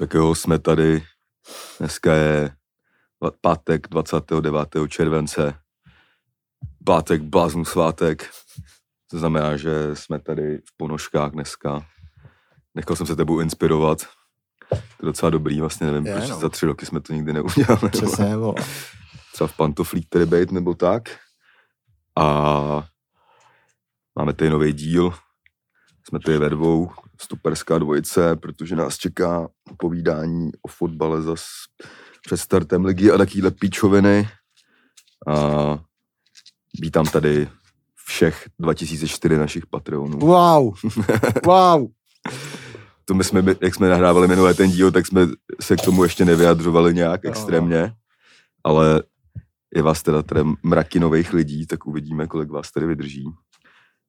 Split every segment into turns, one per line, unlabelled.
Tak jo, jsme tady. Dneska je pátek 29. července. Pátek, bláznu svátek. To znamená, že jsme tady v ponožkách dneska. Nechal jsem se tebou inspirovat. To je docela dobrý, vlastně nevím,
Je,
proč
no.
za tři roky jsme to nikdy neudělali. nebo
Přesně, vole.
Třeba v pantoflík tady být, nebo tak. A máme tady nový díl. Jsme tady ve dvou, stuperská dvojice, protože nás čeká povídání o fotbale zas před startem ligy a takovýhle píčoviny. A vítám tady všech 2004 našich Patreonů.
Wow, wow.
To my jsme, jak jsme nahrávali minulé ten díl, tak jsme se k tomu ještě nevyjadřovali nějak extrémně, ale je vás teda tady mraky nových lidí, tak uvidíme, kolik vás tady vydrží.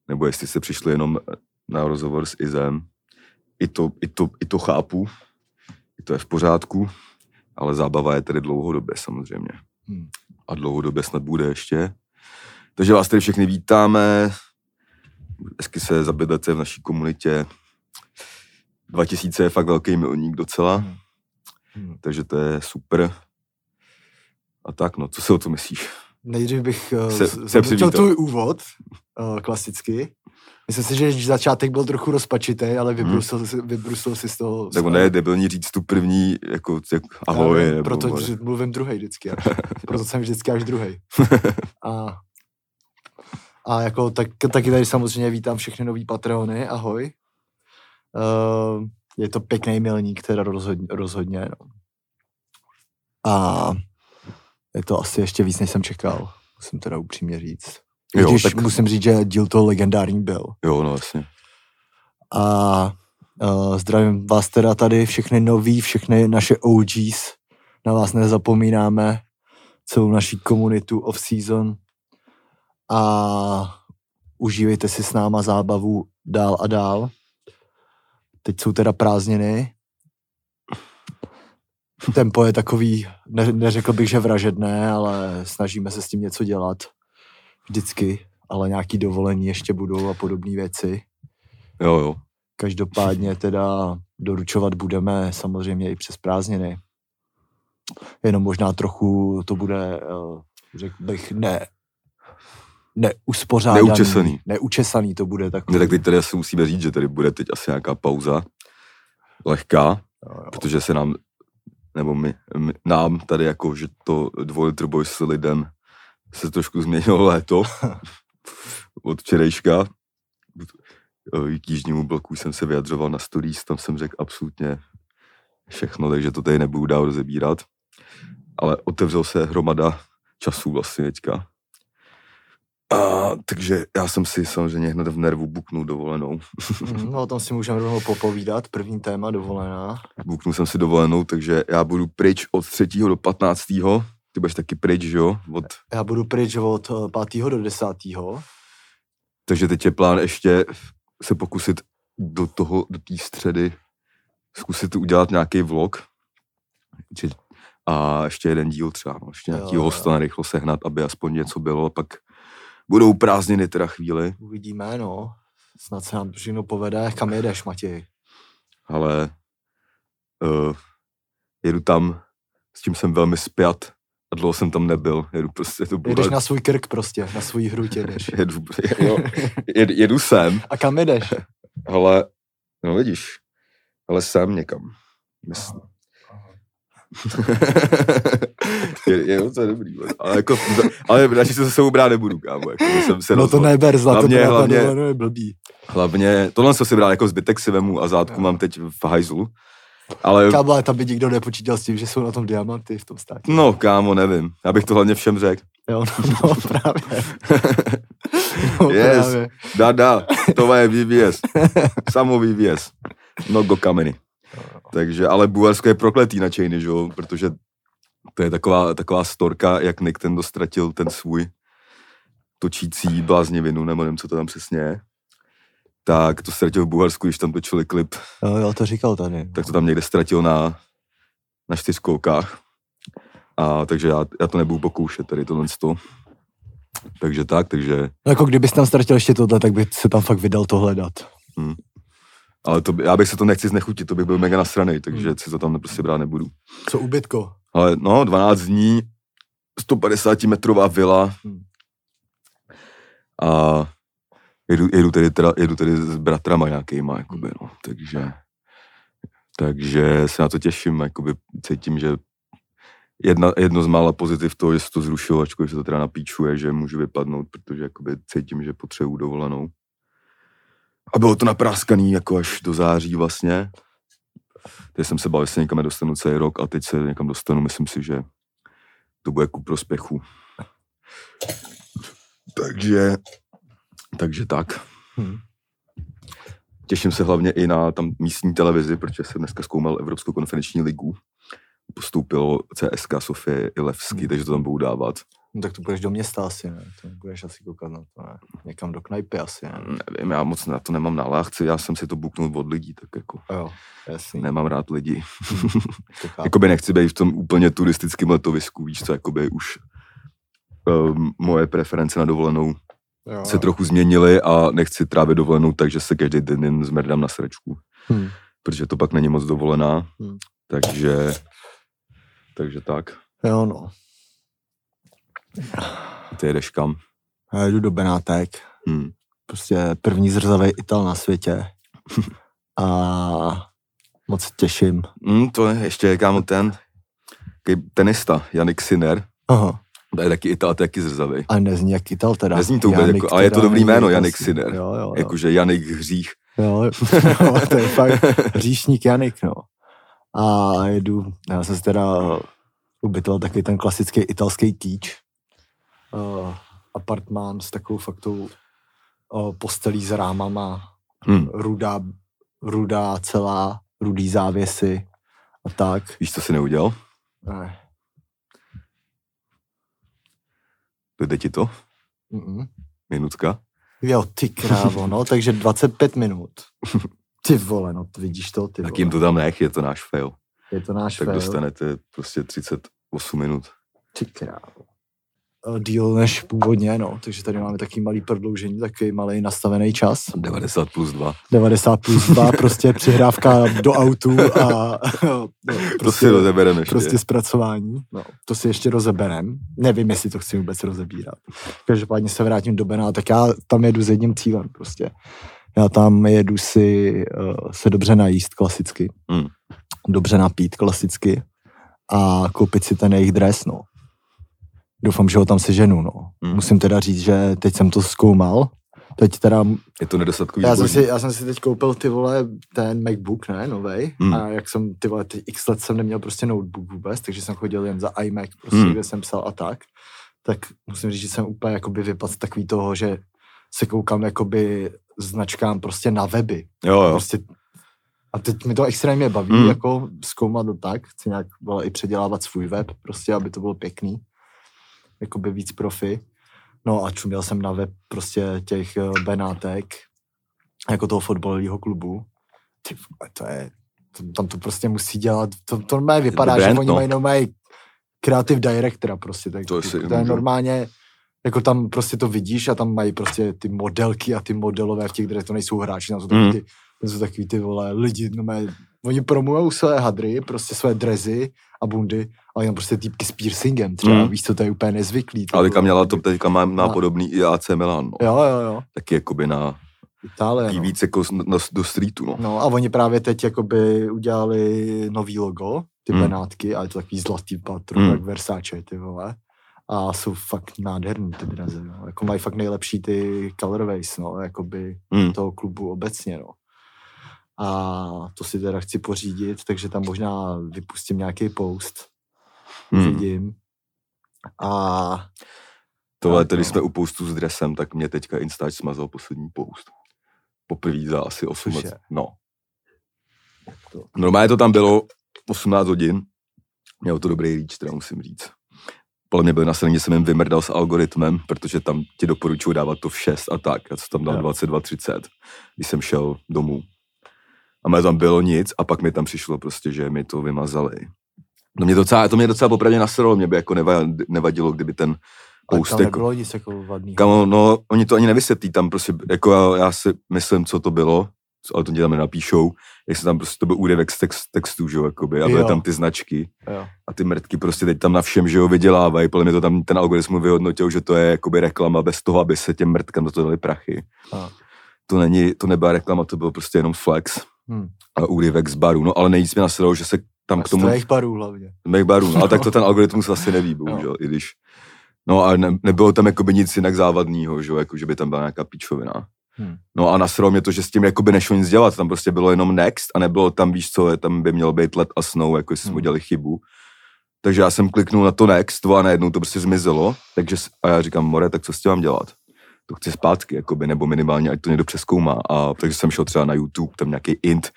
Nebo jestli jste přišli jenom na rozhovor s Izem. I to, i to, i to chápu, i to je v pořádku, ale zábava je tedy dlouhodobě samozřejmě.
Hmm.
A dlouhodobě snad bude ještě. Takže vás tady všechny vítáme. Hezky se zabydlete v naší komunitě. 2000 je fakt velký milník docela,
Hmm. Hmm.
takže to je super. A tak no, co si o to myslíš?
Nejdřív bych
Se-
se,
přivítal.
tvůj úvod, uh, klasicky. Myslím si, že začátek byl trochu rozpačitý, ale vybrusil, si, vybrusil si z toho.
Hmm. Tak ono je debilní říct tu první, jako, jak ahoj.
Já,
nebo,
proto že mluvím druhý vždycky. Až. proto jsem vždycky až druhý. A, a jako tak, taky tady samozřejmě vítám všechny nový Patreony. Ahoj. Uh, je to pěkný milník, teda rozhodně. rozhodně no. A je to asi ještě víc, než jsem čekal. Musím teda upřímně říct.
Jo,
Když
tak-
musím říct, že díl to legendární byl.
Jo, no jasně.
A uh, zdravím vás teda tady, všechny noví, všechny naše OGs. Na vás nezapomínáme, celou naší komunitu off-season. A užívejte si s náma zábavu dál a dál. Teď jsou teda prázdniny. Tempo je takový, ne, neřekl bych, že vražedné, ale snažíme se s tím něco dělat. Vždycky, ale nějaký dovolení ještě budou a podobné věci.
Jo, jo.
Každopádně teda doručovat budeme samozřejmě i přes prázdniny. Jenom možná trochu to bude, eh, řekl bych, ne, neuspořádaný.
Neučesaný.
Neučesaný to bude takový.
Ne, tak teď tady asi musíme říct, že tady bude teď asi nějaká pauza. Lehká,
Jo, jo.
protože se nám, nebo my, my nám tady jako, že to dvojlitr boj s lidem se trošku změnilo léto od včerejška. K jižnímu bloku jsem se vyjadřoval na stories, tam jsem řekl absolutně všechno, takže to tady nebudu dál rozebírat. Ale otevřel se hromada času vlastně teďka. A, takže já jsem si samozřejmě hned v nervu buknul dovolenou.
Mhm, No, o tom si můžeme rovnou popovídat. První téma dovolená.
Buknul jsem si dovolenou, takže já budu pryč od 3. do 15. Ty budeš taky pryč, jo? Od,
Já budu pryč od eh, 5. do 10.
takže teď je plán ještě se pokusit do toho, do té středy zkusit udělat nějaký vlog. A ještě jeden díl třeba, no, ještě
Jo,
nějaký
jo.
hosta narychlo sehnat, aby aspoň něco bylo, pak budou prázdniny teda chvíli,
Uvidíme, no. Snad se nám to všechno povede. Kam jedeš, Matěj?
ale uh, jedu tam, s tím jsem velmi spjat a dlouho jsem tam nebyl, jedu prostě to
Jedeš na svůj krk prostě, na svůj hruď jedeš.
jedu, jo, jed, jedu sem,
A kam jedeš?
ale no vidíš, ale sem někam. Mysl... je, je, to je dobrý, ale jako, ale radši se se sebou brát nebudu, kámo, jako, jsem se
No to neber, zlato,
Hlavně-
hlavně,
hlavně-
hlavně, je blbý.
Hlavně, tohle jsem si bral jako zbytek si vemu a zátku mám teď v hajzlu, ale
Kámo, ale tam by nikdo nepočítal s tím, že jsou na tom diamanty v tom státě.
no kámo, nevím, já bych to hlavně všem řekl.
Jo, no, no právě. No,
Yes.
právě.
Dá, dá, to je VVS. Samo VVS. No go kameny. Takže, ale Bulharsko je prokletý na chainy, že jo, protože to je taková, taková storka, jak Nintendo ztratil ten svůj točící bláznivinu, nebo nevím, co to tam přesně je. Tak to ztratil v Bulharsku, když tam točili klip,
Jo, jo, to říkal tady.
tak to tam někde ztratil na, na čtyřkolkách. A takže já, já to nebudu pokoušet tady tohle to. Takže tak, takže
No jako kdybys tam ztratil ještě tohle, tak by se tam fakt vydal to hledat.
Ale to, já bych se to nechci znechutit, to bych byl mega nasranej, takže
Hmm.
si to tam prostě brát nebudu.
Co ubytko?
Ale no, 12 dní, 150 metrová vila
Hmm.
a jedu, jedu, tedy, teda, jedu tedy s bratrama nějakýma, jakoby, no, takže, takže se na to těším, jakoby cítím, že jedna, jedno z mála pozitiv toho, že se to zrušilo, ačkoliv se to teda napíčuje, že můžu vypadnout, protože jakoby cítím, že potřebuju dovolenou. A bylo to napráskaný jako až do září vlastně. Teď jsem se bál, že se někam nedostanu celý rok a teď se někam dostanu, myslím si, že to bude ku prospěchu. Takže, takže tak.
Hm.
Těším se hlavně i na tam místní televizi, protože jsem dneska zkoumal Evropskou konferenční ligu. Postoupilo CSK Sofie i Levsky,
Hmm.
takže to tam budou dávat.
No, tak to budeš do města asi, ne? To budeš asi koukat na to, ne? Někam do knajpy asi, ne?
Nevím, já moc na to nemám nálάχci, já jsem si to buknul od lidí, tak jako
Jo, jasný.
nemám rád lidi.
Chápu.
jakoby nechci být v tom úplně turistickém letovisku, víš co, jakoby už um, moje preference na dovolenou
jo,
se trochu změnily a nechci trávit dovolenou, takže se každý den jen zmrdám na sračku,
Hm.
protože to pak není moc dovolená,
Hmm.
takže takže tak,
Jo, no.
ty jedeš kam.
Já jdu do Benátek.
Hmm.
Prostě první zrzavý Ital na světě. A moc těším.
Hmm, to je ještě kámo ten tenista, Janik Sinner,
Aha.
To je taky Ital, to je taky zrzavej.
A nezní jak Ital teda.
Nezní to vůbec jako- ale je to dobrý jméno. Janik Sinner.
Jo, jo, jo.
Jakože Janik Hřích.
Jo, jo, to je fakt říšník Janik, no. A jedu, já jsem si teda ubytoval takový ten klasický italský týč. Uh, apartmán s takovou faktou uh, postelí s rámama,
Hmm.
rudá, rudá celá, rudý závěsy a tak.
Víš, co jsi neudělal?
Ne.
Dojde ti to?
Mm-mm.
Minutka?
Jo, ty krávo, no, takže 25 minut. Ty vole, no, to vidíš to, ty
Tak
vole.
jim to tam nech, je to náš fail.
Je to náš
Tak
fail.
dostanete prostě 38 minut.
Ty krávo. Eh, Díl než původně, no, takže tady máme taky malý prodloužení, takový malý nastavený čas.
90 plus 2.
90 plus 2, prostě přihrávka do autu a no,
To si
prostě,
rozebereme ještě.
prostě zpracování. No, to si ještě rozeberem. Nevím, jestli to chci vůbec rozebírat. Každopádně se vrátím do Bena, tak já tam jedu s jedním cílem prostě. Já tam jedu si uh, se dobře najíst klasicky.
Hmm.
Dobře napít klasicky a koupit si ten jejich dres, no. Doufám, že ho tam seženu, no.
Hmm.
Musím teda říct, že teď jsem to zkoumal. Teď teda
Je to nedostatkový
já jsem, si, já jsem si teď koupil ty vole ten MacBook, ne, novej.
Hmm.
A jak jsem ty vole, ty x let jsem neměl prostě notebook vůbec, takže jsem chodil jen za iMac, prostě,
Hmm.
kde jsem psal a tak. Tak musím říct, že jsem úplně jakoby vypadl takový toho, že se koukám jakoby značkám prostě na weby.
Jo, jo.
Prostě, a teď mi to extrémně baví,
hmm.
jako zkoumat to tak, chci nějak vole, i předělávat svůj web, prostě, aby to bylo pěkný, jakoby víc profi. No a čuměl jsem na web prostě těch eh, Benátek, jako toho fotbalového klubu. Ty vole, to je, to, tam to prostě musí dělat, to, to normálně vypadá,
brand,
že oni
no.
mají normálně creative directora prostě, tak
To
to, to je normálně, jako tam prostě to vidíš a tam mají prostě ty modelky a ty modelové v těch, kde to nejsou hráči, tam jsou takový
Mm.
ty, tam jsou takový ty vole lidi, no mé, oni promujou své hadry, prostě své drezy a bundy, ale jenom prostě týpky s piercingem třeba,
Mm.
mm. víš co, to je úplně nezvyklý.
Ale teďka měla to, teďka má, má podobný i AC Milan, no.
Jo, jo, jo,
Taky jakoby na,
Itálie,
no. víc jako na, do streetu, no.
No a oni právě teď jakoby udělali nový logo, ty
Mm.
mm. Benátky, a je to takový zlatý patro,
Mm.
mm. jak Versace, ty vole. A jsou fakt nádherný ty drazy, no. Jako mají fakt nejlepší ty colorways, no, jakoby
Hmm.
toho klubu obecně, no. A to si teda chci pořídit, takže tam možná vypustím nějaký post,
Hmm.
vidím. A
Tohle, tedy
no.
jsme u postu s dresem, tak mě teďka Instač smazal poslední post. Poprvé za asi 8 let. No. Normálně to tam bylo 18 hodin. Mělo to dobrý reach, teda musím říct. Podle mě byl na straně, jsem jim vymrdal s algoritmem, protože tam ti doporučuji dávat to v 6 a tak. Já jsem tam dal
Jo.
22.30, když jsem šel domů. A mě tam bylo nic a pak mi tam přišlo prostě, že mi to vymazali. No mě docela, to mě docela popravdě nasralo, mě by jako neva- nevadilo, kdyby ten
ale
post
tam
jako,
nic jako vadného.
Kamo, no, oni to ani nevysvětlí tam prostě, jako já, já si myslím, co to bylo, ale to ti tam nenapíšou, jak se tam prostě, to byl úryvek z text, textů, že jo, jakoby, a byly
Jo.
tam ty značky
Jo.
a ty mrtky prostě teď tam na všem, že jo, vydělávají, podle mě to tam ten algoritmus vyhodnotil, že to je jakoby reklama bez toho, aby se těm mrtkám do toho dali prachy.
A.
To není, to nebyla reklama, to byl prostě jenom flex
Hm.
a úryvek z baru, no ale nejvíc mě nasledalo, že se tam
A
k
z
tomu,
tvých barů hlavně.
Make barů, no, ale tak to ten algoritmus asi neví, bohužel, i když. No a ne, nebylo tam jakoby nic jinak závadného, že, jako že by tam byla nějaká píčovina.
Hmm.
No a nasralo mě to, že s tím jakoby nešlo nic dělat, tam prostě bylo jenom next a nebylo tam, víš co, je, tam by mělo být let a snow, jako jestli jsme
Hmm.
udělali chybu. Takže já jsem kliknul na to next, a najednou to prostě zmizelo, takže a já říkám, more, tak co s tím mám dělat? To chci zpátky, jakoby, nebo minimálně, ať to někdo přeskoumá. A takže jsem šel třeba na YouTube, tam nějaký int,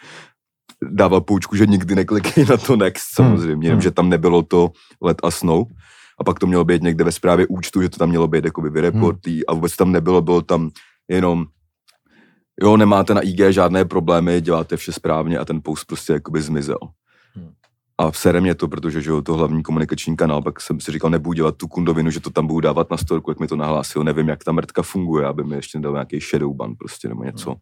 dával poučku, že nikdy neklikej na to next, samozřejmě,
hmm.
hmm. že tam nebylo to let a snow. A pak to mělo být někde ve zprávě účtu, že to tam mělo být jakoby vyreportý a vůbec tam nebylo, bylo tam jenom jo, nemáte na IG žádné problémy, děláte vše správně a ten post prostě jakoby zmizel.
Hmm.
A sere mě to, protože že jo, to hlavní komunikační kanál, pak jsem si říkal, nebudu dělat tu kundovinu, že to tam budu dávat na storku, jak mi to nahlásil, nevím, jak ta mrtka funguje, aby mi ještě dal nějaký shadow ban prostě nebo něco.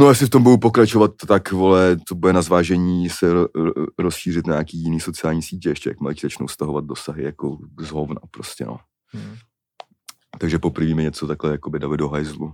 No jestli v tom budu pokračovat, tak vole, to bude na zvážení se ro- ro- rozšířit na nějaký jiný sociální sítě ještě, jak ti začnou stahovat dosahy jako z hovna prostě, no.
Hm.
Takže poprvé mi něco takhle jakoby dali do hajzlu.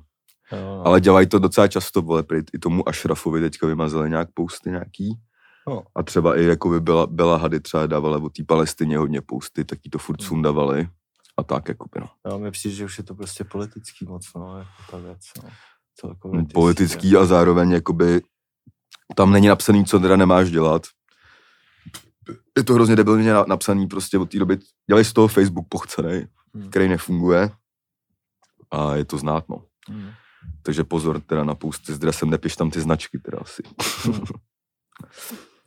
Jo, no.
Ale dělají to docela často, vole, i tomu Ashrafovi teďka vymazali nějak posty nějaký.
No.
A třeba i jakoby byla, byla Hady třeba dávala o té Palestině hodně posty, tak jí to furt
Hmm.
sundavali. A tak, jakoby, no.
Jo, mi přijde, že už je to prostě politický moc, no, jako ta věc, no. Celkově
no politický a zároveň jakoby tam není napsaný, co teda nemáš dělat. Je to hrozně debilně na- napsaný prostě od té doby. Dělají z toho Facebook pochcenej,
Hmm.
který nefunguje. A je to znát, no.
Hm.
Takže pozor teda na posty s dresem, nepiš tam ty značky teda asi.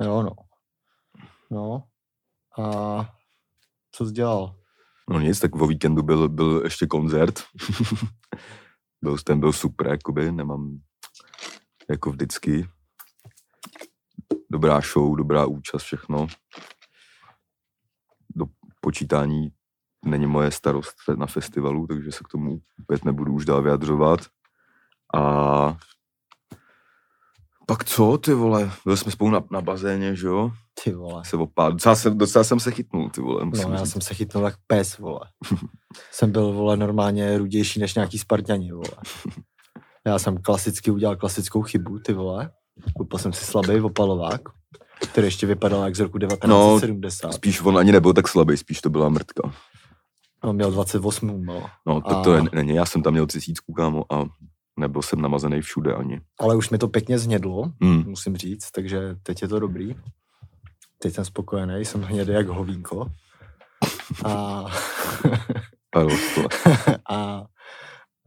Jo, no. No. A co jsi dělal?
No nic, tak o víkendu byl, byl ještě koncert. byl, ten byl super, jakoby, nemám jako vždycky. Dobrá show, dobrá účast, všechno. Do počítání není moje starost na festivalu, takže se k tomu opět nebudu už dál vyjadřovat. A pak co, ty vole, byli jsme spolu na, na bazéně, že jo?
Ty vole.
Se opát. Docela jsem, docela jsem se chytnul, ty vole, musím
No, já
říct.
jsem se chytnul jak pes, vole. jsem byl, vole, normálně rudější než nějaký Spartani, vole. Já jsem klasicky udělal klasickou chybu, ty vole. Koupil jsem si slabý opalovák, který ještě vypadal jak z roku 1970.
Spíš on ani nebyl tak slabý, spíš to byla mrtka.
On měl 28, no.
No, tak
A-
to je, není, já jsem tam měl třicítku, kámo, a nebyl jsem namazaný všude ani.
Ale už mi to pěkně znědlo,
Hmm.
musím říct, takže teď je to dobrý. Teď jsem spokojený, jsem hnědý jak hovínko. A, a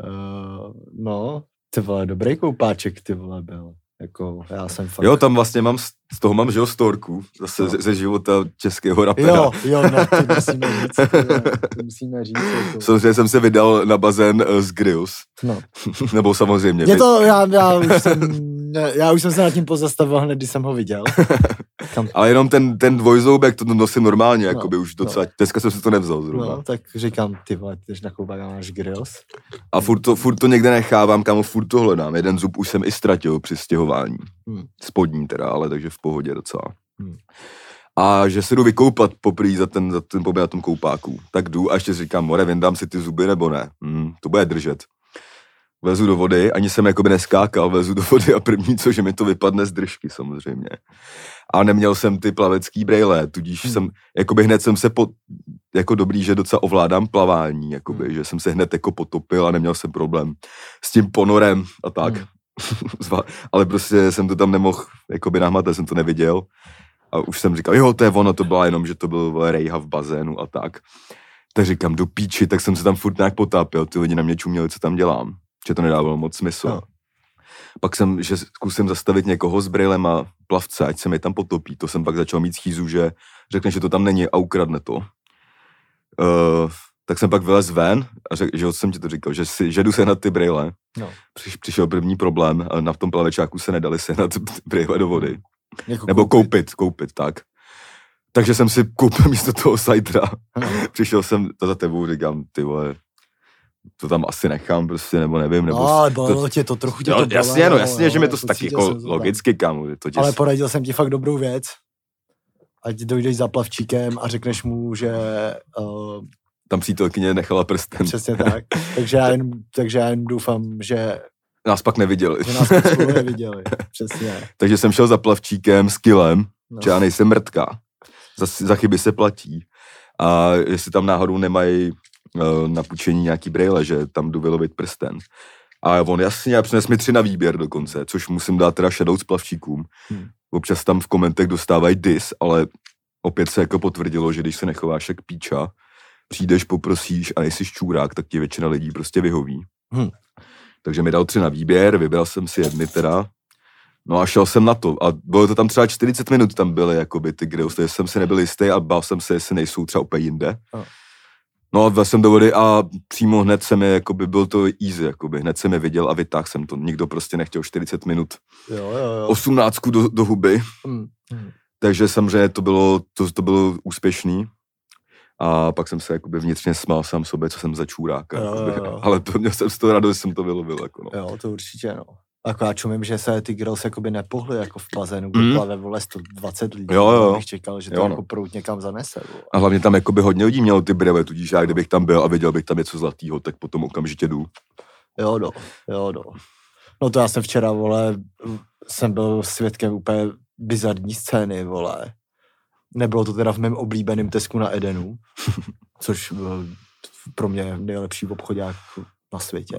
uh, no, ty vole, dobrý koupáček, ty vole, byl. Jako, já jsem fakt...
jo, tam vlastně mám, z toho mám, že jo, storku, zase
No.
ze, ze života českého rapera.
jo, jo, no, ty musíme říct, ty musíme říct. Jako,
Samozřejmě jsem se vydal na bazén eh, z Grills,
no.
nebo samozřejmě.
Je to, já, já, už jsem, já už jsem se nad tím pozastavil hned, když jsem ho viděl. Kam,
Ale jenom ten, ten dvojzoubek, to nosím normálně,
No,
jakoby už docela, dneska jsem si to nevzal zrovna.
no, tak říkám, ty vole, ty jdeš na koupák a máš grills.
A furt to, furt to někde nechávám, kamo, furt to hledám. Jeden zub už jsem i ztratil při stěhování.
Hmm.
Spodní teda, ale takže v pohodě docela.
Hmm.
A že se jdu vykoupat poprý za ten, za ten pobyt na tom koupáku. Tak jdu a ještě si říkám, more, vyndám si ty zuby nebo ne. Hmm, to bude držet. Vlezu do vody, ani jsem jakoby neskákal, vlezu do vody a první, co, že mi to vypadne z držky samozřejmě. A neměl jsem ty plavecký brejle, tudíž
Hmm.
jsem, jakoby hned jsem se po, jako dobrý, že docela ovládám plavání, jakoby,
Hmm.
že jsem se hned jako potopil a neměl jsem problém s tím ponorem a tak.
Hmm.
Ale prostě jsem to tam nemohl jakoby nahmatat, jsem to neviděl. A už jsem říkal, jo, to je ono, to byla jenom, že to byl rejha v bazénu a tak. Tak říkám, do píči, tak jsem se tam furt nějak potápěl, ty lidi na mě čuměli, co tam dělám. Že to nedávalo moc smysl.
No.
Pak jsem, že zkusím zastavit někoho s brýlem a plavce, ať se mi tam potopí. To jsem pak začal mít schýzu, že řekne, že to tam není a ukradne to. Uh, tak jsem pak vylez ven a řekl, že jsem ti to říkal, že, si, že jdu se na ty brýle.
No.
Přiš, přišel první problém, a na tom plavečáku se nedali sehnat brýle do vody.
Jako
Nebo koupit, koupit, tak. Takže jsem si koupil místo toho sajdra.
No.
Přišel jsem to za tebou, říkám, ty vole, to tam asi nechám prostě, nebo nevím, nebo...
No, ale bolelo tě to, trochu tě
no,
to bolelo.
jasně, no, jasně, že mi to taky jako
to
logicky, kámo, to tě...
Ale poradil jsem ti fakt dobrou věc. Ať dojdeš za plavčíkem a řekneš mu, že uh,
Tam přítelkyně nechala prsten.
přesně tak. Takže já, jen, takže já jen doufám, že,
Nás pak neviděli.
že nás pak spolu neviděli. Přesně.
Takže jsem šel za plavčíkem s kilem,
No.
že já nejsem mrtka. Za, za chyby se platí. A jestli tam náhodou nemají na půjčení nějaký brejle, že tam jdu vylovit prsten. A on jasně, a přines mi tři na výběr dokonce, což musím dát teda shadow s plavčíkům.
Hmm.
Občas tam v komentech dostávají dis, ale opět se jako potvrdilo, že když se nechováš jak píča, přijdeš, poprosíš a nejsi čůrák, tak ti většina lidí prostě vyhoví.
Hmm.
Takže mi dal tři na výběr, vybral jsem si jedny teda. No a šel jsem na to. A bylo to tam třeba 40 minut tam byly, jakoby ty kde takže jsem si nebyl jistý a bál jsem se, jestli nejsou třeba úplně jinde.
A.
No a vlez jsem do vody a přímo hned se mi, jakoby, byl to easy, jakoby, hned jsem je viděl a vytáhl jsem to. Nikdo prostě nechtěl 40 minut.
Jo, jo, jo.
18 do, do huby.
Hmm.
takže samozřejmě to bylo, to, to bylo úspěšný. A pak jsem se jakoby vnitřně smál sám sobě, co jsem za čůráka.
Jo, jo, jo.
Ale to, měl jsem z toho radost, že jsem to vylovil. Jako no.
Jo, to určitě, no. Jako já čumím, že se ty girls jakoby nepohly jako v bazénu,
Mm.
kde plave vole 120 lidí.
Jo, jo, jo.
Bych čekal, že to
Jo, no.
jako prout někam zanese. Vole.
A hlavně tam jakoby hodně lidí mělo ty breve, tudíž já kdybych tam byl a viděl bych tam něco zlatého, tak potom okamžitě jdu.
Jo, no, jo, no. No to já jsem včera, vole, jsem byl svědkem úplně bizarní scény, vole. Nebylo to teda v mém oblíbeném Tesku na Edenu, což byl pro mě nejlepší obchodák na světě.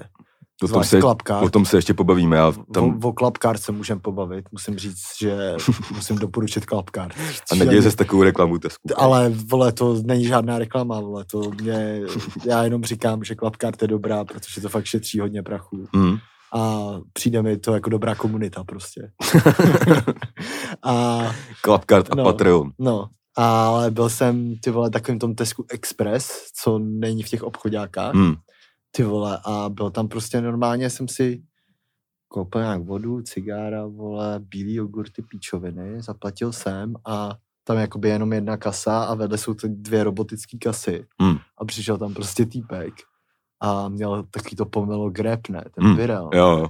O tom, se,
klapkár.
o tom se ještě pobavíme. Já Tam...
O, o klapkár se můžem pobavit. Musím říct, že musím doporučit klapkár.
a neděje se s takovou reklamu Tesku.
Ale, vole, to není žádná reklama, vole, to mě, já jenom říkám, že klapkart je dobrá, protože to fakt šetří hodně prachu.
Mm.
A přijde mi to jako dobrá komunita prostě. a
Klapkart a
No.
Patreon.
no, ale byl jsem, ty vole, takovým tom Tesku Express, co není v těch obchodákách,
Mm.
Ty vole, a byl tam prostě normálně, jsem si koupil nějak vodu, cigára, vole, bílý jogurty, píčoviny, zaplatil jsem a tam je jakoby jenom jedna kasa a vedle jsou to dvě robotické kasy.
Mm.
A přišel tam prostě týpek a měl takový to pomelo grep, ne, ten
Mm,
virel.
Jo, jo.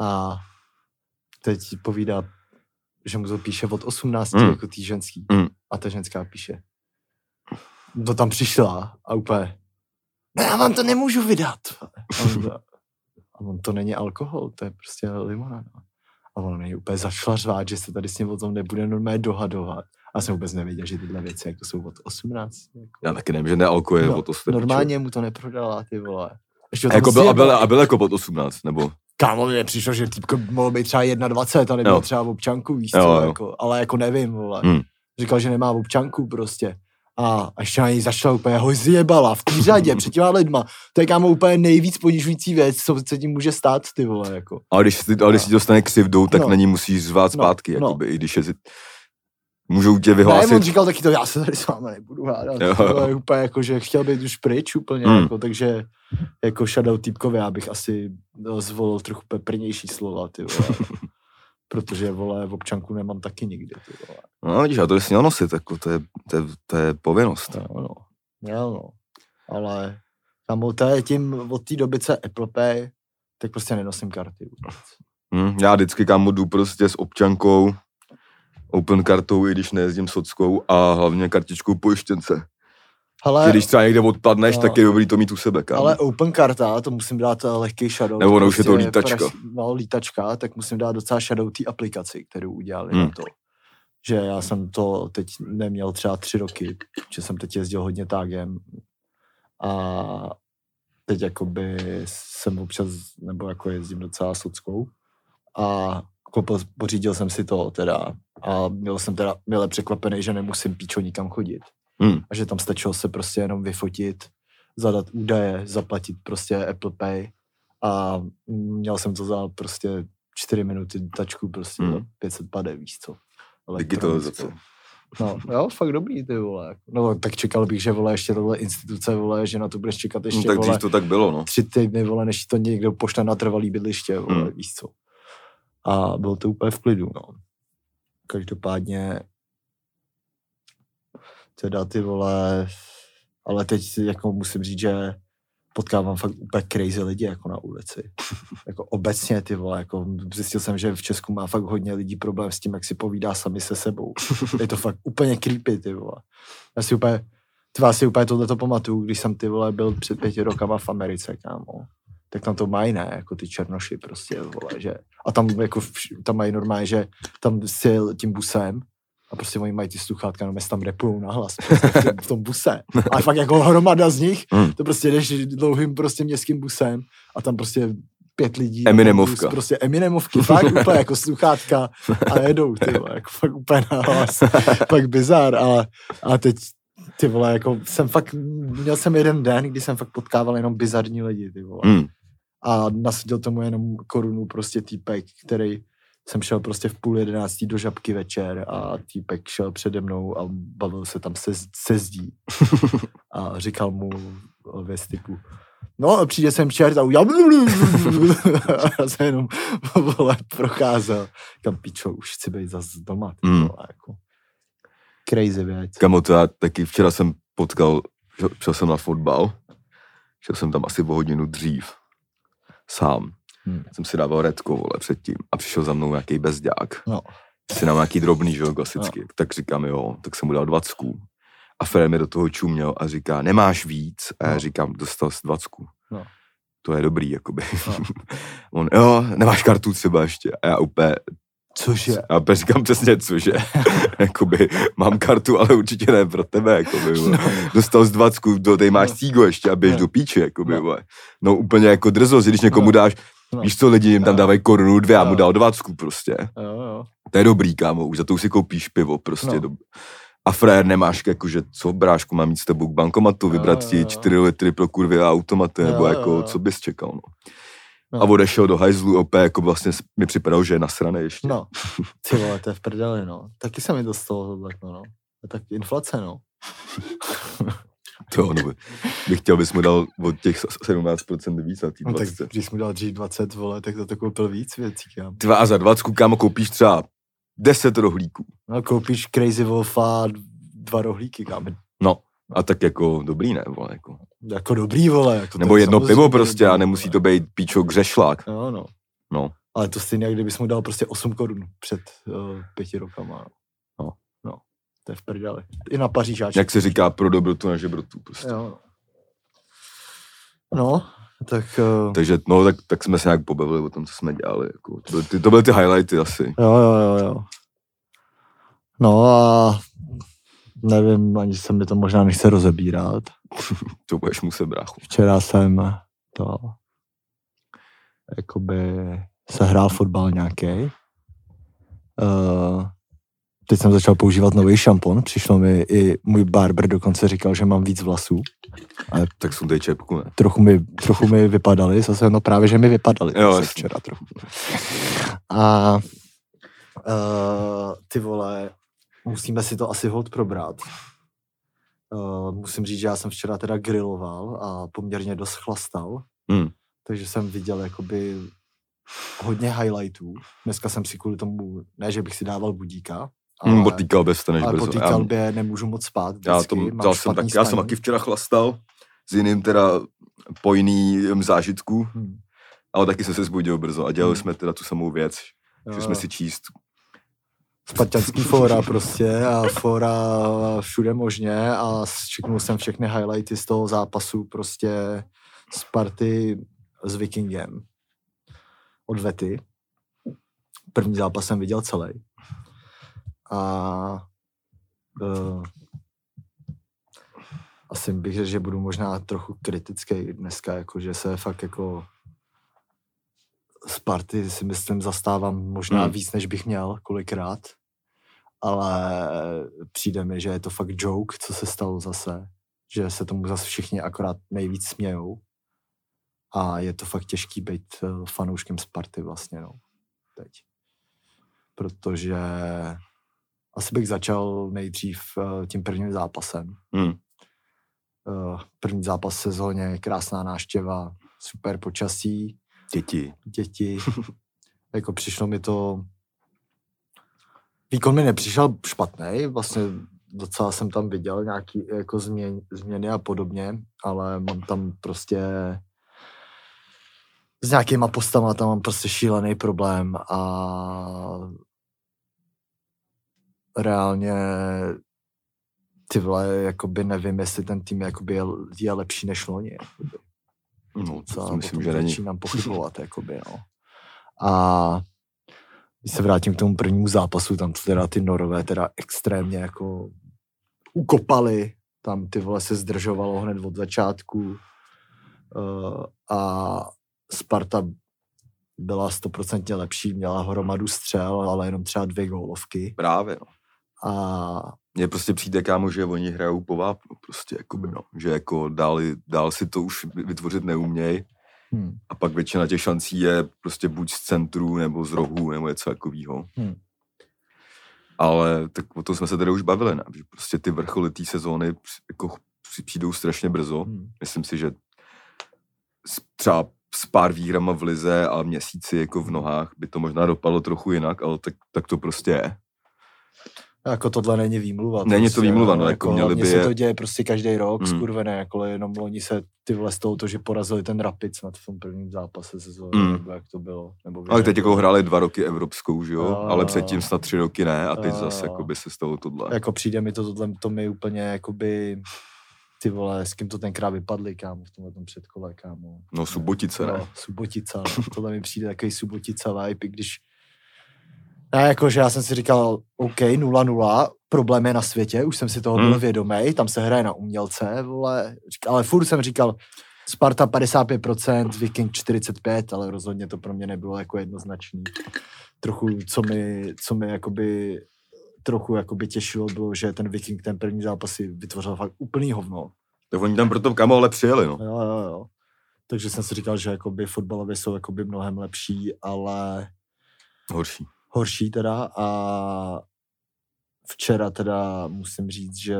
A teď povídá, že mu to píše od 18
Mm.
jako tý ženský.
Mm.
A ta ženská píše. To tam přišla a úplně, no já vám to nemůžu vydat. A on, to- a on to není alkohol, to je prostě limonáda. A on není úplně začala řvát, že se tady s ním o tom nebude normálně dohadovat. A jsem vůbec nevěděl, že tyhle věci jako jsou od 18. Jako.
Já taky nevím, že nealko je
No,
o to jste
Normálně mu to neprodala, ty vole. Ještě
A, jako byl, a, byl, a byl jako pod 18, nebo?
Kámo, mně přišlo, že týpko mohlo být třeba 21 a nebyl
Jo.
třeba v občanku, víš
Jo,
co,
jo.
jako, ale jako nevím, vole.
Hmm.
Říkal, že nemá občanku prostě. A ještě na něj začala úplně ho zjebala v té řadě před těma lidma. To je kámo úplně nejvíc ponižující věc, co se tím může stát, ty vole, jako.
A když, si, a když si dostane křivdou, tak
No.
na ní musíš zvát
No,
zpátky,
no.
jakoby, i když je si... Můžou tě
Ne,
vyhlásit...
on říkal taky to, já se tady s vámi nebudu hádat.
Jo,
To
jo.
je úplně jako, že chtěl být už pryč úplně,
Hmm.
jako, takže jako shadow týpkovi, já bych asi no, zvolil trochu peprnější slova, ty vole. Protože, vole, v občanku nemám taky nikdy, ty vole.
No vidíš, a to jsi měl nosit, jako, to, je, to, je, to je povinnost.
No, no. Jo, no. Ale tam to je tím od té doby, co Apple Pay, tak prostě nenosím karty vůbec.
Hm, já vždycky kámo jdu prostě s občankou, open kartou, i když nejezdím sockou a hlavně kartičkou pojištěnce. Že když třeba někde odpadneš,
No.
tak je dobrý to mít u sebe, kámo.
ale Open karta, to musím dát eh, lehký shadow.
Nebo ono už je to
prostě
lítačka.
no, lítačka, tak musím dát docela shadow té aplikaci, kterou udělali
Hmm.
na to. Že já jsem to teď neměl třeba tři roky, že jsem teď jezdil hodně tágem a teď jakoby jsem občas, nebo jako jezdím docela sockou a koupil, pořídil jsem si to teda a byl jsem teda milé překvapený, že nemusím píčo nikam chodit.
Hmm.
A že tam stačilo se prostě jenom vyfotit, zadat údaje, zaplatit prostě Apple Pay a měl jsem to za prostě 4 minuty tačku prostě
Hmm.
hmm. 500 pade, víš co.
Digitalizace.
No, jo, fakt dobrý, ty vole. No, tak čekal bych, že vole, ještě tohle instituce, vole, že na to budeš čekat
No,
ještě,
tak
vole,
to tak bylo, no.
tři týdny, vole, než to někdo pošle na trvalý bydliště, vole,
Hmm.
víš co. A bylo to úplně v klidu, no. Každopádně teda ty vole, ale teď jako musím říct, že potkávám fakt úplně crazy lidi jako na ulici. jako obecně ty vole, jako zjistil jsem, že v Česku má fakt hodně lidí problém s tím, jak si povídá sami se sebou. Je to fakt úplně creepy, ty vole. Já si úplně, ty vás si úplně tohleto pamatuju, když jsem ty vole byl před pěti rokama v Americe, kámo. Tak tam to mají, ne, jako ty černoši prostě, vole, že. A tam jako, tam mají normálně, že tam si tím busem a prostě oni mají ty sluchátka, no tam repujou nahlas prostě v, tom, v tom buse. A fakt jako hromada z nich,
Hmm.
to prostě jdeš dlouhým prostě městským busem a tam prostě pět lidí. na
Eminemovka.
Bus, prostě Eminemovky, fakt úplně jako sluchátka a jedou, ty vole, jako fakt úplně nahlas. fakt bizar, ale, a teď ty vole, jako jsem fakt, měl jsem jeden den, kdy jsem fakt potkával jenom bizarní lidi, ty vole.
Hmm.
A nasadil tomu jenom korunu prostě týpek, který jsem šel prostě v půl jedenáctí do žabky večer a týpek šel přede mnou a bavil se tam se, se zdí. A říkal mu věc typu, no přijde sem čert a a se jenom vole, procházel. Kam pičo, už chci být zase doma. Ty,
Mm.
vole, jako. Crazy věc.
Kamo, to já taky včera jsem potkal, šel, šel jsem na fotbal, šel jsem tam asi o hodinu dřív, sám.
Hmm.
Jsem si dával redko, vole, předtím a přišel za mnou nějaký bezďák.
No.
Si nám nějaký drobný, že jo, klasicky. Tak říkám, jo, tak jsem mu dal dvacku. A Fred mi do toho čuměl a říká, nemáš víc? A já
No.
říkám, dostal jsi dvacku.
No.
To je dobrý, jakoby.
No.
On, jo, nemáš kartu třeba ještě. A já úplně,
Cože?
úplně říkám přesně, cože. jakoby, mám kartu, ale určitě ne pro tebe, jakoby, vole. Dostal z dvacku, do, tady máš
No.
cígo ještě a běž
No.
do píče, jakoby,
No.
No úplně jako drzost, když někomu
No.
dáš,
No.
víš co, lidi jim tam dávají korunu dvě, já mu dal dvacku prostě.
Jo, jo.
To je dobrý, kámo, už za to už si koupíš pivo, prostě.
No.
A frér nemáš, jakože co, brášku, mám jít s tebou k bankomatu, vybrat
jo,
ti
jo.
4 litry pro kurvy a automaty, nebo jako,
jo.
co bys čekal, no.
No.
A odešel do hajzlu, opět, jako vlastně mi připadalo, že je nasraný ještě.
No, ty vole, to je v prdeli, no. Taky se mi dostalo tohle, no. A tak inflace, no.
To, no, bych chtěl, bys mu dal od těch 17% víc na tý
no tak
20.
když mu dal dřív 20, vole, tak za to koupil víc věcí, kam.
Ty a za 20, kámo, koupíš třeba 10 rohlíků.
No, koupíš Crazy Wolfa dva rohlíky, kam.
No, a tak jako dobrý, ne, vole, jako.
Jako dobrý, vole. Jako
Nebo
je
jedno pivo prostě a
dobrý,
nemusí
vole.
to být píčo gřešlák.
No, no.
No.
Ale to stejně, kdybys mu dal prostě 8 korun před uh, pěti rokama. No. To je v prdeli. I na Pařížáček.
Jak se říká, pro dobrotu na žebrotu prostě.
Jo. No, tak... Uh,
Takže no, tak, tak jsme se nějak pobavili o tom, co jsme dělali. Jako, to, byly ty, to byly ty highlighty asi.
Jo, jo, jo, jo. No a nevím, ani se mi to možná nechce rozebírat.
To budeš muset, bráchu.
Včera jsem to jakoby se hrál fotbal nějaký. Uh, teď jsem začal používat nový šampon. Přišlo mi i můj barber dokonce říkal, že mám víc vlasů.
Tak sundej čepku, ne?
Trochu mi, trochu mi vypadaly, zase no právě, že mi vypadaly.
Jo,
včera trochu. A uh, ty vole, musíme si to asi hod probrat. Uh, musím říct, že já jsem včera teda griloval a poměrně dost chlastal,
Hmm.
takže jsem viděl jakoby hodně highlightů. Dneska jsem si kvůli tomu, ne, že bych si dával budíka, ale,
Hmm, po té kalbě vstaneš
ale po
brzo.
té
Já-
kalbě nemůžu moc spát vždycky,
Já, to,
mám
jsem tak, já jsem taky včera chlastal s jiným teda pojný zážitku,
Hmm.
ale taky jsem se zbudil brzo a dělali
Hmm.
jsme teda tu samou věc.
Jo,
Šli jsme si číst.
Spartanský fóra prostě a fóra všude možně a čeknul jsem všechny highlighty z toho zápasu prostě Sparty s Vikingem od Vety. První zápas jsem viděl celý. A uh, asi bych řekl, že budu možná trochu kritický dneska, jako že se fakt jako Sparty si myslím zastávám možná
Hmm.
víc, než bych měl kolikrát, ale přijde mi, že je to fakt joke, co se stalo zase, že se tomu zase všichni akorát nejvíc smějou a je to fakt těžký být eh, fanouškem Sparty vlastně, no, teď. Protože asi bych začal nejdřív eh, tím prvním zápasem.
Hmm.
Eh, První zápas v sezóně, krásná náštěva, super počasí,
Děti.
děti. jako přišlo mi to... Výkon mi nepřišel špatný, vlastně docela jsem tam viděl nějaký jako změn, změny a podobně, ale mám tam prostě s nějakýma postama tam mám prostě šílený problém a reálně ty vole, jakoby nevím, jestli ten tým jakoby je, je lepší než loni. Jakoby.
No, to
Co,
si myslím, že není.
Začínám pochybovat, jakoby, no. A když se vrátím k tomu prvnímu zápasu, tam to teda ty norové teda extrémně jako ukopali, tam ty vole se zdržovalo hned od začátku uh, a Sparta byla stoprocentně lepší, měla hromadu střel, ale jenom třeba dvě gólovky.
Právě, no.
A
Mně prostě přijde, kámo, že oni hrajou po vápnu, prostě, jakoby, no. Že jako dál, dál si to už vytvořit neuměj
hm,
a pak většina těch šancí je prostě buď z centru, nebo z rohu, nebo něco takového.
hm.
Ale tak o tom jsme se tady už bavili, ne? Že prostě ty vrcholy té sezóny jako při- přijdou strašně brzo.
hm.
Myslím si, že s, třeba s pár výhrama v lize a měsíci jako v nohách by to možná dopadlo trochu jinak, ale tak, tak to prostě je.
Jako tohle není výmluva.
Není to výmluva, no, jako měli
hlavně
by
se to děje prostě každý rok,
Mm.
skurvené, jako jenom loni se ty vole z toho, to, že porazili ten Rapid snad v tom prvním zápase sezóny,
Mm.
mm. nebo jak to bylo. Nebo
Ale teď
jak
jako hráli dva roky evropskou, že jo?
A-
Ale předtím snad tři roky ne a teď
A-
zase jako by se stalo tohle.
Jako přijde mi to, tohle, to mi úplně jakoby, ty vole, s kým to tenkrát vypadli, kámo, v tomhle tom předkole, kámo.
No Subotice, ne?
No, Subotica, no. tohle mi přijde takový Subotica vibe, i když já jakože já jsem si říkal, OK, 0-0, problém je na světě, už jsem si toho byl
Hmm.
vědomý, tam se hraje na umělce, vole, ale furt jsem říkal, Sparta 55%, Viking 45%, ale rozhodně to pro mě nebylo jako jednoznačný. Trochu, co mi, co mi jakoby, trochu jakoby těšilo, bylo, že ten Viking ten první zápas si vytvořil fakt úplný hovno.
Tak oni tam proto kamo ale přijeli, no.
Jo, jo, jo. Takže jsem si říkal, že jakoby fotbalově jsou jakoby mnohem lepší, ale
Horší.
Horší teda a včera teda musím říct, že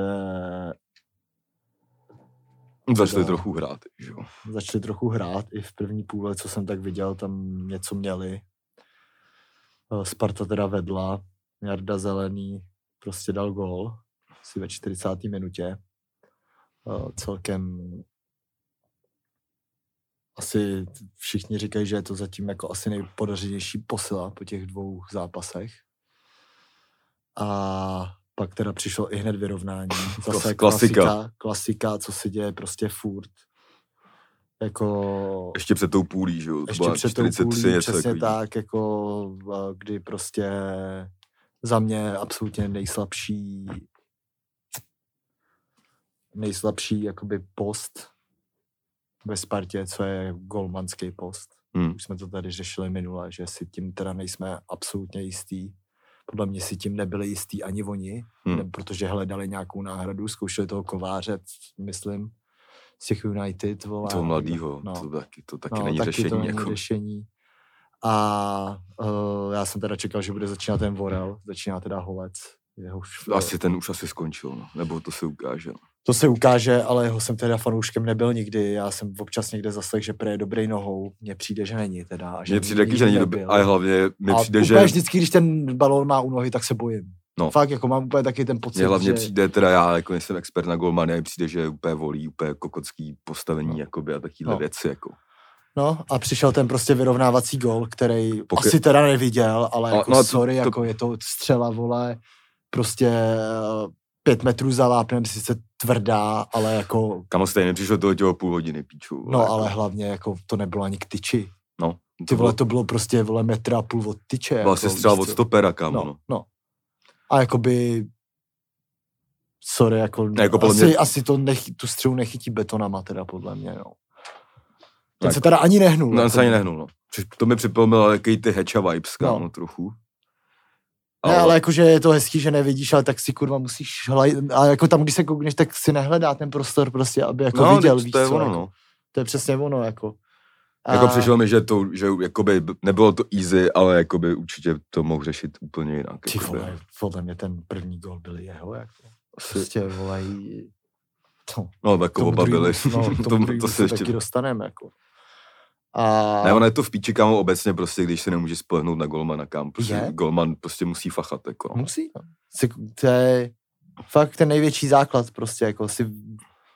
Začali trochu hrát, že jo.
začali trochu hrát i v první půle, co jsem tak viděl, tam něco měli. Eh, Sparta teda vedla, Jarda Zelený prostě dal gól, asi ve 40. minutě. Eh, Celkem asi všichni říkají, že je to zatím jako asi nejpodařenější posila po těch dvou zápasech. A pak teda přišlo i hned vyrovnání. Zase
Klas- klasika.
klasika, klasika, co se děje prostě furt. Jako
Ještě před tou půlí, že jo. To
ještě před tou
43
půlí,
něco
přesně
takový.
tak, jako kdy prostě za mě absolutně nejslabší nejslabší jakoby post ve Spartě, co je golmanský post.
Hmm.
Už jsme to tady řešili minule, že si tím teda nejsme absolutně jistý. Podle mě si tím nebyli jistý ani oni,
Hmm.
hmm. protože hledali nějakou náhradu, zkoušeli toho kováře, myslím, z těch United. Vole,
Toho mladýho,
no.
to taky, to taky
no,
není
taky
řešení.
to není
jako.
řešení. A uh, já jsem teda čekal, že bude začínat ten Vorel, začíná teda Holec. Jeho už,
Asi ten už asi skončil, no. nebo to se ukáže. No.
To se ukáže, ale jeho jsem teda fanouškem nebyl nikdy. Já jsem občas někde zaslech, že prý je dobrý nohou. Mně přijde, že není teda. a Že
Mně přijde že není dobrý, ale hlavně mi
a
přijde, že
vždycky, když ten balón má u nohy, tak se bojím.
No.
Fakt, jako mám úplně taky ten pocit,
Mně hlavně
že...
přijde, teda já jako nejsem expert na golmany, přijde, že úplně volí úplně kokocký postavení
No.
jakoby, a takovýhle
No.
věci. Jako.
No a přišel ten prostě vyrovnávací gol, který
Pokry...
asi teda neviděl, ale
A-
jako
no a to-
sorry,
to-
jako je to střela, vole, prostě pět metrů za vápnem, sice tvrdá, ale jako,
Kamo stejně přišlo to těho půl hodiny píču. vole,
no
jako.
ale hlavně jako to nebylo ani k tyči.
No,
Ty
to
vole,
bylo,
to bylo prostě, vole, metra a půl od tyče.
byl
jako,
asi střel
víš
od stopera, kámo.
No,
No.
no. A jakoby, sorry, jako,
Ne, jako
asi,
mě-
asi to nechy, tu střelu nechytí betonama teda podle mě, no. Ten
Tak.
se teda ani nehnul.
No, on
jako-
se ani nehnul, no. To mi připomnělo jaký ty heča vibes, kámo,
No.
trochu.
Ne, ale jakože je to hezký, že nevidíš, ale tak si kurva musíš hledat, a jako tam, když se koukneš, tak si nehledá ten prostor prostě, aby jako
no,
viděl, víš
to je
co,
ono,
jako,
no.
to je přesně ono, jako. A,
Jako přišlo mi, že to, že jakoby nebylo to easy, ale jakoby určitě to mohl řešit úplně jinak.
Ty
jakoby.
vole, podle mě ten první gol byl jeho, jako.
Asi,
Prostě, vole, jí- to,
no,
tomu
oba byli.
no,
to, to,
druhému
se ještě...
taky dostaneme, jako. A,
Ne, ono je to v píči, kámo, obecně prostě, když se nemůže spolehnout na golmana, kam. Prostě
Je?
golman prostě musí fachat, jako no.
musí, no. To je, Fakt ten největší základ prostě, jako si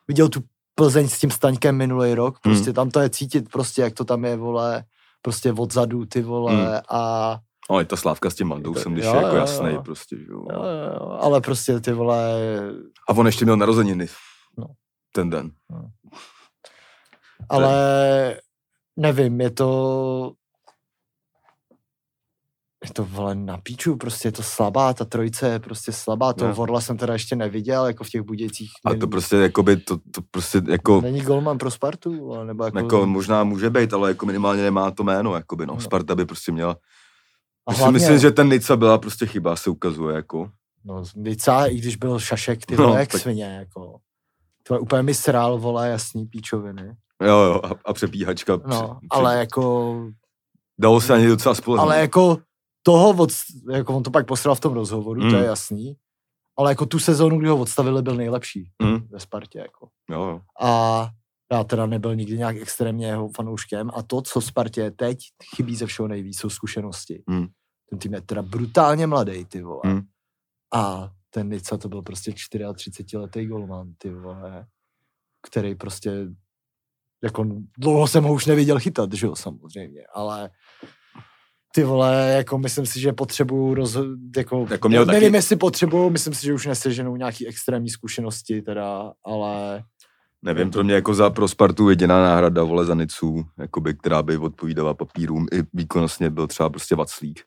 viděl tu Plzeň s tím Staňkem minulý rok, prostě
Hmm.
tam to je cítit prostě, jak to tam je, vole, prostě odzadu, ty vole,
Hmm.
a
No, je ta slávka s tím Mandousem, když
Jo,
je jako jasný
jo.
prostě, že jo.
jo, jo, ale prostě ty vole,
A on ještě měl narozeniny.
No.
Ten den.
ale nevím, je to je to vole na píču, prostě je to slabá, ta trojice je prostě slabá, toho
No.
Vorla jsem teda ještě neviděl, jako v těch Budějcích.
A to prostě, jakoby, to, to prostě, jako,
Není golman pro Spartu, vole, nebo jako,
jako možná může být, ale jako minimálně nemá to jméno, jakoby, no.
No.
Sparta by prostě měla.
a
Myslím, hlavně... myslím, že ten Nica byla prostě chyba, se ukazuje, jako.
No, Lica, i když byl šašek, ty
No,
vole, jak
tak-
svině, jako. Ty vole, úplně mi srál, vole, jasný píčoviny.
Jo, jo, a, a přepíhačka.
No,
při,
ale jako,
Dalo se ani docela spolehnout.
ale jako toho, od, jako on to pak posral v tom rozhovoru, to
Mm.
je jasný. Ale jako tu sezónu, kdy ho odstavili, byl nejlepší
Mm,
ve Spartě, jako.
jo, jo.
A já teda nebyl nikdy nějak extrémně jeho fanouškem a to, co Spartě teď chybí ze všeho nejvíc, jsou zkušenosti.
Mm.
Ten tým je teda brutálně mladý, ty vole.
Mm.
A ten Nica to byl prostě 34-letý golman, ty vole, který prostě jako dlouho jsem ho už neviděl chytat, že jo, samozřejmě, ale ty vole, jako myslím si, že potřebuju roz, jako,
Jako měl
nevím,
taky-
jestli potřebuju, myslím si, že už neseženou nějaký extrémní zkušenosti teda, ale
Nevím, pro mě jako za pro Spartu jediná náhrada vole za Nicu, jakoby, která by odpovídala papírům i výkonnostně byl třeba prostě Vaclík.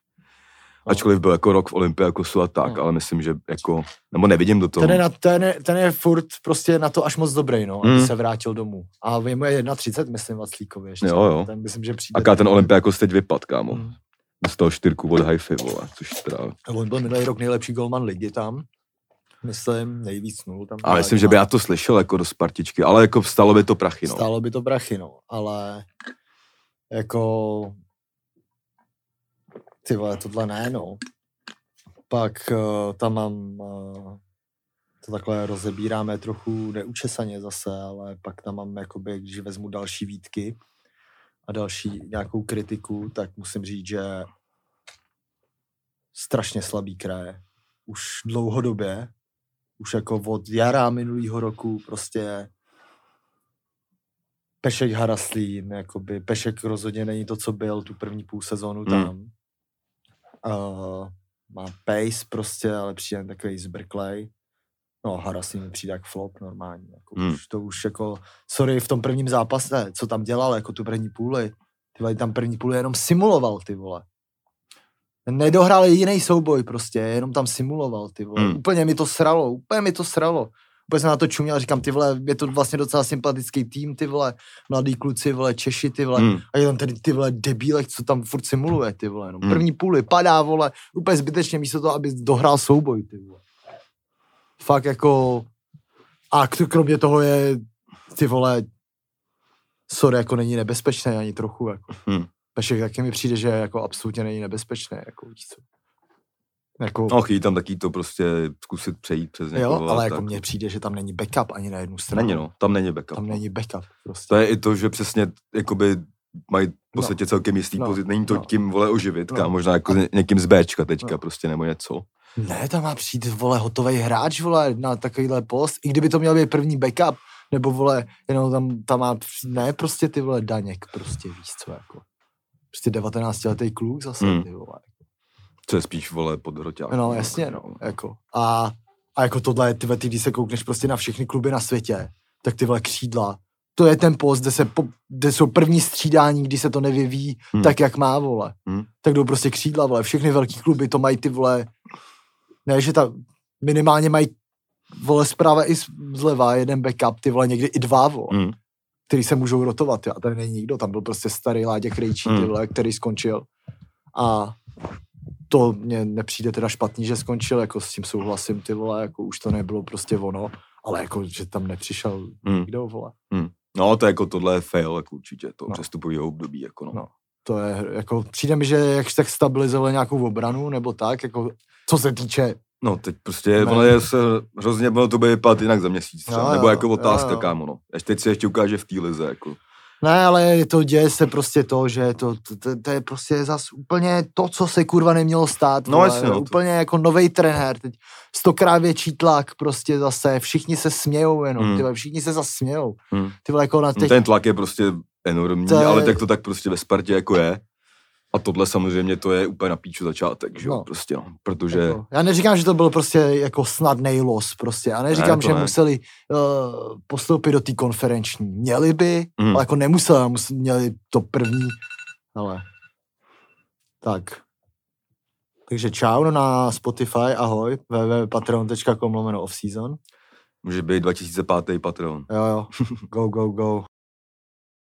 No.
Ačkoliv byl jako rok v Olympiakosu a tak,
No.
ale myslím, že jako, nebo nevidím do toho.
ten je, na, ten, je, ten je furt prostě na to až moc dobrý, no, aby
Mm.
se vrátil domů. A je mu je 31, myslím, Vaclíkovi ještě.
Jo, jo.
Ten myslím, že přijde.
Aká ten Olympiakos teď vypad, kámo.
Mm.
Z toho čtyřku od Haify, vole, což teda...
On byl minulý rok nejlepší golman ligy tam. Myslím, nejvíc nul tam.
A myslím, že by já to slyšel jako do Spartičky, ale jako stalo by to prachy, no.
Stálo by to brachy, no, ale jako ty vole, tohle ne, no. Pak uh, tam mám uh, to takhle rozebíráme trochu neučesaně zase, ale pak tam mám jakoby, když vezmu další výtky a další nějakou kritiku, tak musím říct, že strašně slabý kraje. Už dlouhodobě, už jako od jara minulého roku prostě Pešek Haraslín, jakoby Pešek rozhodně není to, co byl tu první půl sezónu
Hmm.
Uh, má pace prostě, ale přijde takový zbrklej. No, Haraslín mi přijde jak flop normálně. Jako
Hmm.
už, to už jako, sorry, v tom prvním zápase, co tam dělal, jako tu první půli, ty vole, tam první půli jenom simuloval, ty vole. Nedohrál jiný souboj prostě, jenom tam simuloval, ty vole.
Hmm.
Úplně mi to sralo, úplně mi to sralo. Úplně jsem na to čuměl, říkám, ty vole, je to vlastně docela sympatický tým, ty vole, mladý kluci, vole, Češi, ty vole,
Hmm.
a je tam ten ty vole debílek, co tam furt simuluje, ty vole, no.
Hmm.
První půli padá, vole, úplně zbytečně místo toho, aby dohrál souboj, ty vole. Fakt jako, a kromě toho je, ty vole, sorry, jako není nebezpečný ani trochu, jako.
Hmm.
Pešek taky mi přijde, že jako absolutně není nebezpečný, jako víš co. Jako,
No, chtějí tam taky to prostě zkusit přejít přes někoho.
jo,
a
ale jako
tak.
mně přijde, že tam není backup ani na jednu stranu.
Není, no, tam není backup.
Tam
no.
není backup, prostě.
To je i to, že přesně jakoby mají v podstatě celkem jistý
No,
pozic. Není to
no.
tím, vole, oživit,
No.
no. možná jako ně- někým z Bčka teďka
No.
prostě, nebo něco.
Ne, tam má přijít, vole, hotový hráč, vole, na takovýhle post. I kdyby to měl být první backup, nebo, vole, jenom tam, tam má, přijít- ne, prostě ty, vole, Daněk, prostě, víš co, jako. Prostě 19-letý kluk zase,
Hmm.
ty vole.
Co je spíš, vole, pod hroťák.
No, jasně, no, jako. A, a jako tohle, ty, ty, když se koukneš prostě na všechny kluby na světě, tak ty, vole, křídla, to je ten post, kde, se po, kde jsou první střídání, kdy se to nevyvíjí
Hmm.
tak, jak má, vole.
Hmm.
Tak jdou prostě křídla, vole. Všechny velký kluby to mají ty, vole, ne, že ta, minimálně mají, vole, zprava i zleva, jeden backup, ty vole, někdy i dva, vole,
Hmm.
který se můžou rotovat, jo. a tady není nikdo, tam byl prostě starý Láďa Krejčí, ty
Hmm.
vole, který skončil. A to mně nepřijde teda špatný, že skončil, jako s tím souhlasím, ty vole, jako už to nebylo prostě ono, ale jako, že tam nepřišel
Hmm.
nikdo, vole.
No, to je jako tohle je fail, jako určitě, to
No.
no. přestupového období, jako no.
No. To je, jako, přijde mi, že jak tak stabilizovali nějakou obranu, nebo tak, jako, co se týče,
No, teď prostě, ono je se, hrozně, ono to bude vypadat jinak za měsíc třeba,
Jo,
nebo
jo,
jako otázka,
jo, jo.
kámo, no. Až teď se ještě ukáže v té lize, jako.
Ne, ale to děje se prostě to, že to, to, to, to je prostě zas úplně to, co se kurva nemělo stát.
No, jasně, no, to-
úplně jako nový trenér, teď stokrát větší tlak prostě zase, všichni se smějou jenom,
Hmm.
ty vole, všichni se zase smějou.
Hmm.
Ty vole, jako na teď,
Ten tlak je prostě enormní,
To je-
ale tak to tak prostě ve Spartě jako je. A tohle samozřejmě to je úplně na píču začátek, že jo,
No.
prostě no, protože...
Jako, já neříkám, že to byl prostě jako snadný los prostě. Já neříkám,
Ne,
že
ne.
museli uh, postoupit do té konferenční. Měli by,
Mm.
ale jako nemuseli, mus, měli to první. Ale tak. Takže čau no na Spotify, ahoj, www.patreon.com lomeno offseason.
Může být 2005. Patreon.
Jo, jo, go, go, go.